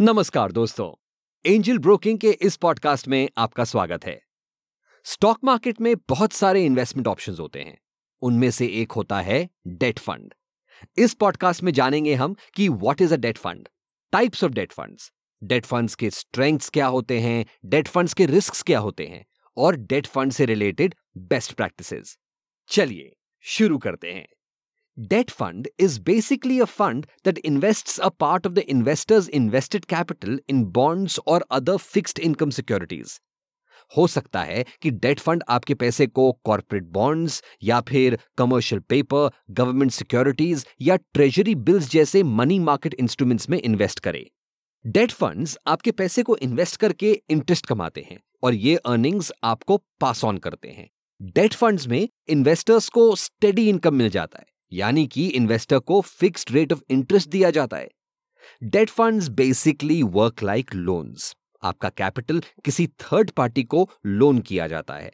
नमस्कार दोस्तों। Angel broking के इस पॉडकास्ट में आपका स्वागत है। स्टॉक मार्केट में बहुत सारे इन्वेस्टमेंट ऑप्शंस होते हैं। उनमें से एक होता है डेट फंड। इस पॉडकास्ट में जानेंगे हम कि what is a debt fund types of debt funds debt funds के स्ट्रेंथ्स क्या होते हैं? डेट फंड्स के रिस्क क्या होते हैं? और डेट फंड से रिलेटेड बेस्ट प्रैक्टिसेस चलिए, शुरू करते हैं। Debt fund is basically a fund that invests a part of the investor's invested capital in bonds or other fixed income securities. हो सकता है कि डेट फंड आपके पैसे को कॉर्पोरेट बॉन्ड्स या फिर कमर्शियल पेपर गवर्नमेंट सिक्योरिटीज या ट्रेजरी बिल्स जैसे मनी मार्केट इंस्ट्रूमेंट्स में इन्वेस्ट करे। डेट फंड्स आपके पैसे को इन्वेस्ट करके इंटरेस्ट कमाते हैं और ये अर्निंग्स आपको पास ऑन करते हैं। डेट फंड्स में इन्वेस्टर्स को स्टेडी इनकम मिल जाता है। यानी कि इन्वेस्टर को फिक्स्ड रेट ऑफ़ इंटरेस्ट दिया जाता है। Debt funds basically work like loans आपका कैपिटल किसी थर्ड पार्टी को लोन किया जाता है।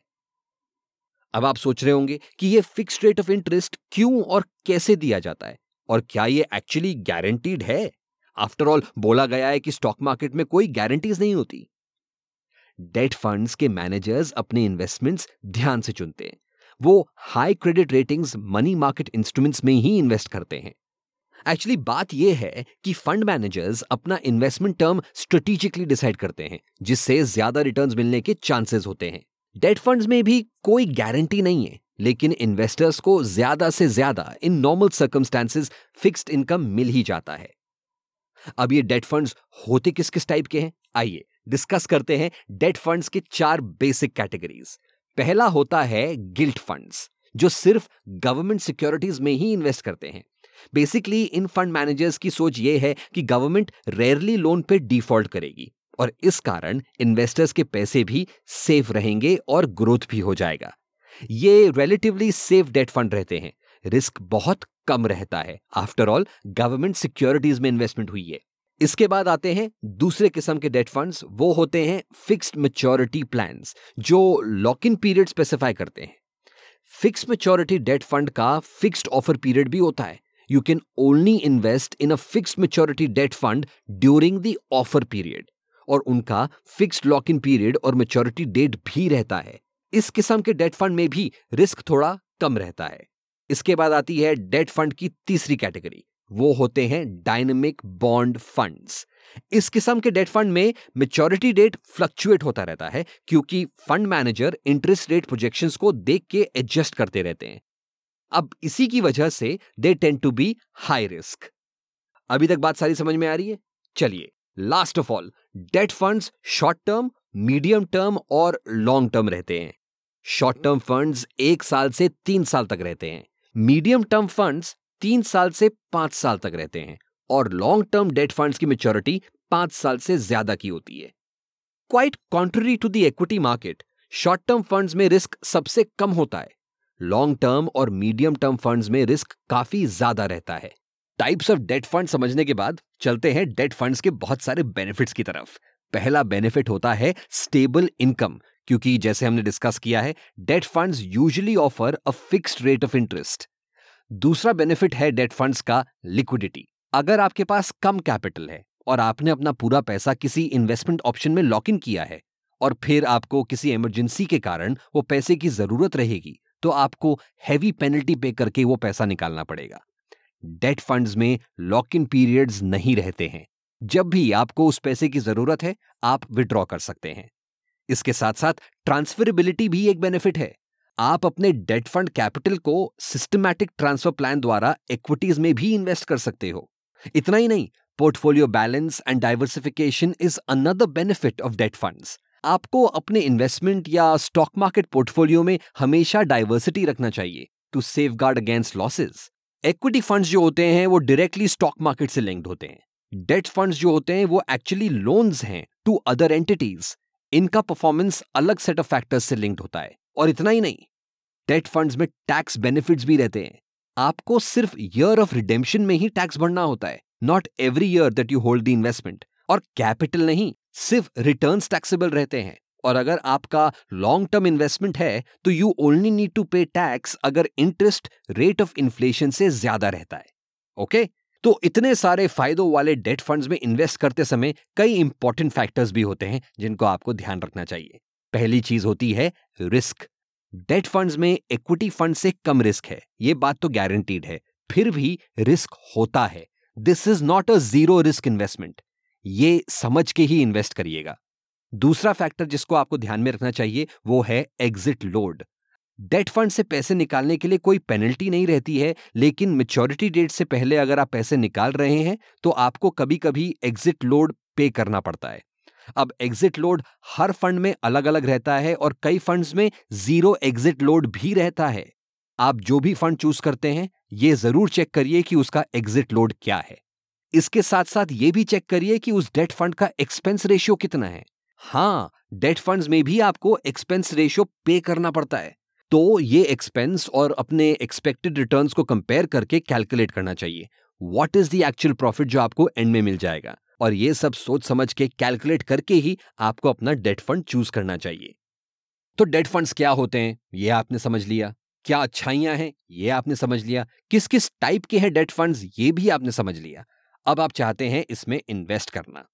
अब आप सोच रहे होंगे कि यह फिक्स्ड रेट ऑफ़ इंटरेस्ट क्यों और कैसे दिया जाता है? और क्या यह एक्चुअली गारंटीड है? आफ्टर ऑल बोला गया है कि स्टॉक मार्केट में कोई गारंटीज नहीं होती। डेट फंड्स के मैनेजर्स अपने इन्वेस्टमेंट्स ध्यान से चुनते हैं। वो high credit ratings money market instruments में ही इन्वेस्ट करते हैं। एक्चुअली बात यह है कि फंड मैनेजर्स अपना इन्वेस्टमेंट टर्म स्ट्रेटेजिकली डिसाइड करते हैं, जिससे ज़्यादा रिटर्न्स मिलने के चांसेस होते हैं। डेट फंड्स में भी कोई गारंटी नहीं है, लेकिन इन्वेस्टर्स को ज़्यादा से ज़्यादा in normal circumstances fixed income मिल ही जाता है। अब ये डेट फंड्स होते किस किस टाइप के हैं? आइए डिस्कस करते हैं डेट फंड्स के चार बेसिक कैटेगरीज पहला होता है गिल्ट फंड्स, जो सिर्फ़ गवर्नमेंट सिक्योरिटीज में ही इन्वेस्ट करते हैं। बेसिकली इन फंड मैनेजर्स की सोच यह है कि गवर्नमेंट रेयरली लोन पे डिफ़ॉल्ट करेगी और इस कारण इन्वेस्टर्स के पैसे भी सेफ़ रहेंगे और ग्रोथ भी हो जाएगा। ये रिलेटिवली सेफ़ डेट फंड रहते हैं। रिस्क बहुत कम रहता है। आफ्टर ऑल गवर्नमेंट सिक्योरिटीज में इन्वेस्टमेंट हुई है। इसके बाद आते हैं दूसरे किस्म के डेट फंड्स, वो होते हैं फिक्स्ड मेच्योरिटी प्लान्स, जो लॉक इन पीरियड स्पेसिफाई करते हैं। फिक्स्ड मेच्योरिटी डेट फंड का फिक्स्ड ऑफ़र पीरियड भी होता है। You can only invest in a fixed maturity debt fund during the offer period, और उनका फिक्स्ड लॉक इन पीरियड और मेच्योरिटी डेट भी रहता है। इस किस्म के डेट फंड में भी रिस्क थोड़ा कम रहता है। इसके बाद आती है डेट फंड की तीसरी कैटेगरी वो होते हैं डायनेमिक बॉन्ड फंड्स इस किस्म के डेट फंड में मेच्योरिटी डेट फ्लक्चुएट होता रहता है, क्योंकि fund manager interest rate projections को देख के एडजस्ट करते रहते हैं। अब इसी की वजह से they tend to be high risk अभी तक बात सारी समझ में आ रही है? चलिए last of all debt funds short term medium term और लॉन्ग टर्म रहते हैं। शॉर्ट टर्म फंड्स एक साल से तीन साल तक रहते हैं। मीडियम टर्म फंड्स तीन साल से पाँच साल तक रहते हैं और लॉन्ग टर्म डेट फंड्स की मेच्योरिटी पाँच साल से ज़्यादा की होती है। Quite contrary to the equity market short term funds में रिस्क सबसे कम होता है। लॉन्ग टर्म और मीडियम टर्म फंड्स में रिस्क काफ़ी ज़्यादा रहता है। टाइप्स ऑफ़ डेट फंड समझने के बाद चलते हैं डेट फंड्स के बहुत सारे बेनिफिट्स की तरफ़। पहला बेनिफिट होता है स्टेबल इनकम क्योंकि जैसे हमने डिस्कस किया है debt funds usually offer a fixed rate of interest दूसरा बेनिफिट है डेट फंड्स का लिक्विडिटी अगर आपके पास कम कैपिटल है और आपने अपना पूरा पैसा किसी इन्वेस्टमेंट ऑप्शन में लॉक इन किया है और फिर आपको किसी इमरजेंसी के कारण वो पैसे की ज़रूरत रहेगी तो आपको हैवी पेनल्टी पे करके वो पैसा निकालना पड़ेगा। डेट फंड्स में लॉक इन पीरियड्स नहीं रहते हैं। जब भी आपको उस पैसे की ज़रूरत है, आप विड्रॉ कर सकते हैं। इसके साथ साथ ट्रांसफरेबिलिटी भी एक बेनिफिट है। आप अपने डेट फंड कैपिटल को सिस्टमैटिक ट्रांसफ़र प्लान द्वारा इक्विटीज में भी इन्वेस्ट कर सकते हो। इतना ही नहीं, portfolio balance and diversification is another benefit of debt funds. आपको अपने इन्वेस्टमेंट या स्टॉक मार्केट पोर्टफोलियो में हमेशा डाइवर्सिटी रखना चाहिए to safeguard against losses equity funds जो होते हैं, वो डायरेक्टली स्टॉक मार्केट से लिंक्ड होते हैं। डेट फंड्स जो होते हैं, वो एक्चुअली लोन्स हैं टू अदर एंटिटीज इनका परफॉर्मेंस अलग सेट ऑफ़ फैक्टर्स से लिंक्ड होता है। और इतना ही नहीं डेट फंड्स में टैक्स बेनिफिट्स भी रहते हैं। आपको सिर्फ़ ईयर ऑफ़ रिडेम्पशन में ही टैक्स भरना होता है not every year that you hold the investment और कैपिटल नहीं, सिर्फ़ रिटर्न टैक्सेबल रहते हैं। और अगर आपका लॉन्ग टर्म इन्वेस्टमेंट है तो you only need to pay tax अगर इंटरेस्ट रेट ऑफ़ इन्फ्लेशन से ज़्यादा रहता है। ओके तो इतने सारे फायदों वाले डेट फंड्स में इन्वेस्ट करते समय कई इंपॉर्टेंट फैक्टर्स भी होते हैं, जिनको आपको ध्यान रखना चाहिए। पहली चीज़ होती है रिस्क डेट फंड्स में इक्विटी फंड से कम रिस्क है, ये बात तो गारंटीड है, फिर भी रिस्क होता है। This is not a zero risk investment ये समझ के ही इन्वेस्ट करिएगा। दूसरा फैक्टर जिसको आपको ध्यान में रखना चाहिए, वो है एग्जिट लोड डेट फंड से पैसे निकालने के लिए कोई पेनल्टी नहीं रहती है, लेकिन मेच्योरिटी डेट से पहले अगर आप पैसे निकाल रहे हैं तो आपको कभी कभी एग्जिट लोड पे करना पड़ता है। अब एग्जिट लोड हर फंड में अलग अलग रहता है और कई फंड्स में ज़ीरो एग्जिट लोड भी रहता है। आप जो भी फंड चूज़ करते हैं यह ज़रूर चेक करिए कि उसका एग्जिट लोड क्या है। इसके साथ साथ यह भी चेक करिए कि उस डेट फंड का एक्सपेंस रेशियो कितना है। हाँ डेट फंड्स में भी आपको एक्सपेंस रेशियो पे करना पड़ता है। तो ये एक्सपेंस और अपने एक्सपेक्टेड रिटर्न्स को कंपेयर करके कैलकुलेट करना चाहिए। What is the actual profit जो आपको एंड में मिल जाएगा? और ये सब सोच समझ के कैलकुलेट करके ही आपको अपना डेट फंड चूज़ करना चाहिए। तो डेट फंड्स क्या होते हैं? ये आपने समझ लिया। क्या अच्छाइयाँ हैं? ये आपने समझ लिया। किस किस टाइप के हैं डेट फंड्स? ये भी आपने समझ लिया। अब आप चाहते हैं इसमें इन्वेस्ट करना।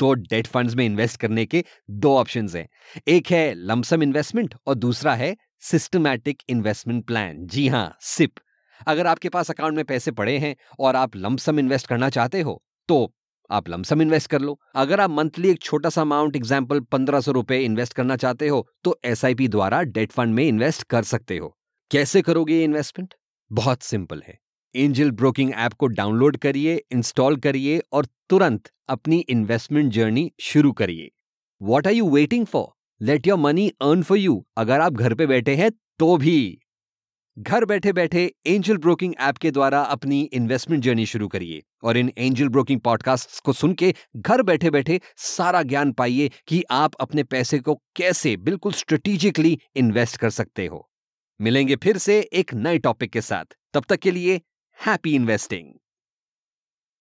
तो डेट फंड्स में इन्वेस्ट करने के दो ऑप्शंस हैं। एक है लमसम इन्वेस्टमेंट और दूसरा है सिस्टमैटिक इन्वेस्टमेंट प्लान। जी हाँ, सिप। अगर आपके पास अकाउंट में पैसे पड़े हैं और आप लमसम इन्वेस्ट करना चाहते हो तो आप लमसम इन्वेस्ट कर लो। अगर आप मंथली एक छोटा सा अमाउंट एग्ज़ाम्पल पंद्रह सौ रुपए इन्वेस्ट करना चाहते हो तो एसआईपी द्वारा डेट फंड में इन्वेस्ट कर सकते हो। कैसे करोगे ये इन्वेस्टमेंट? बहुत सिंपल है। एंजल ब्रोकिंग ऐप को डाउनलोड करिए, इंस्टॉल करिए और तुरंत अपनी इन्वेस्टमेंट जर्नी शुरू करिए। What are you waiting for let your money earn for you अगर आप घर पे बैठे हैं तो भी। घर बैठे बैठे एंजल ब्रोकिंग ऐप के द्वारा अपनी इन्वेस्टमेंट जर्नी शुरू करिए और इन एंजल ब्रोकिंग पॉडकास्ट को सुन के घर बैठे बैठे सारा ज्ञान पाइए कि आप अपने पैसे को कैसे बिल्कुल स्ट्रेटेजिकली इन्वेस्ट कर सकते हो। मिलेंगे फिर से एक नए टॉपिक के साथ। तब तक के लिए हैप्पी इन्वेस्टिंग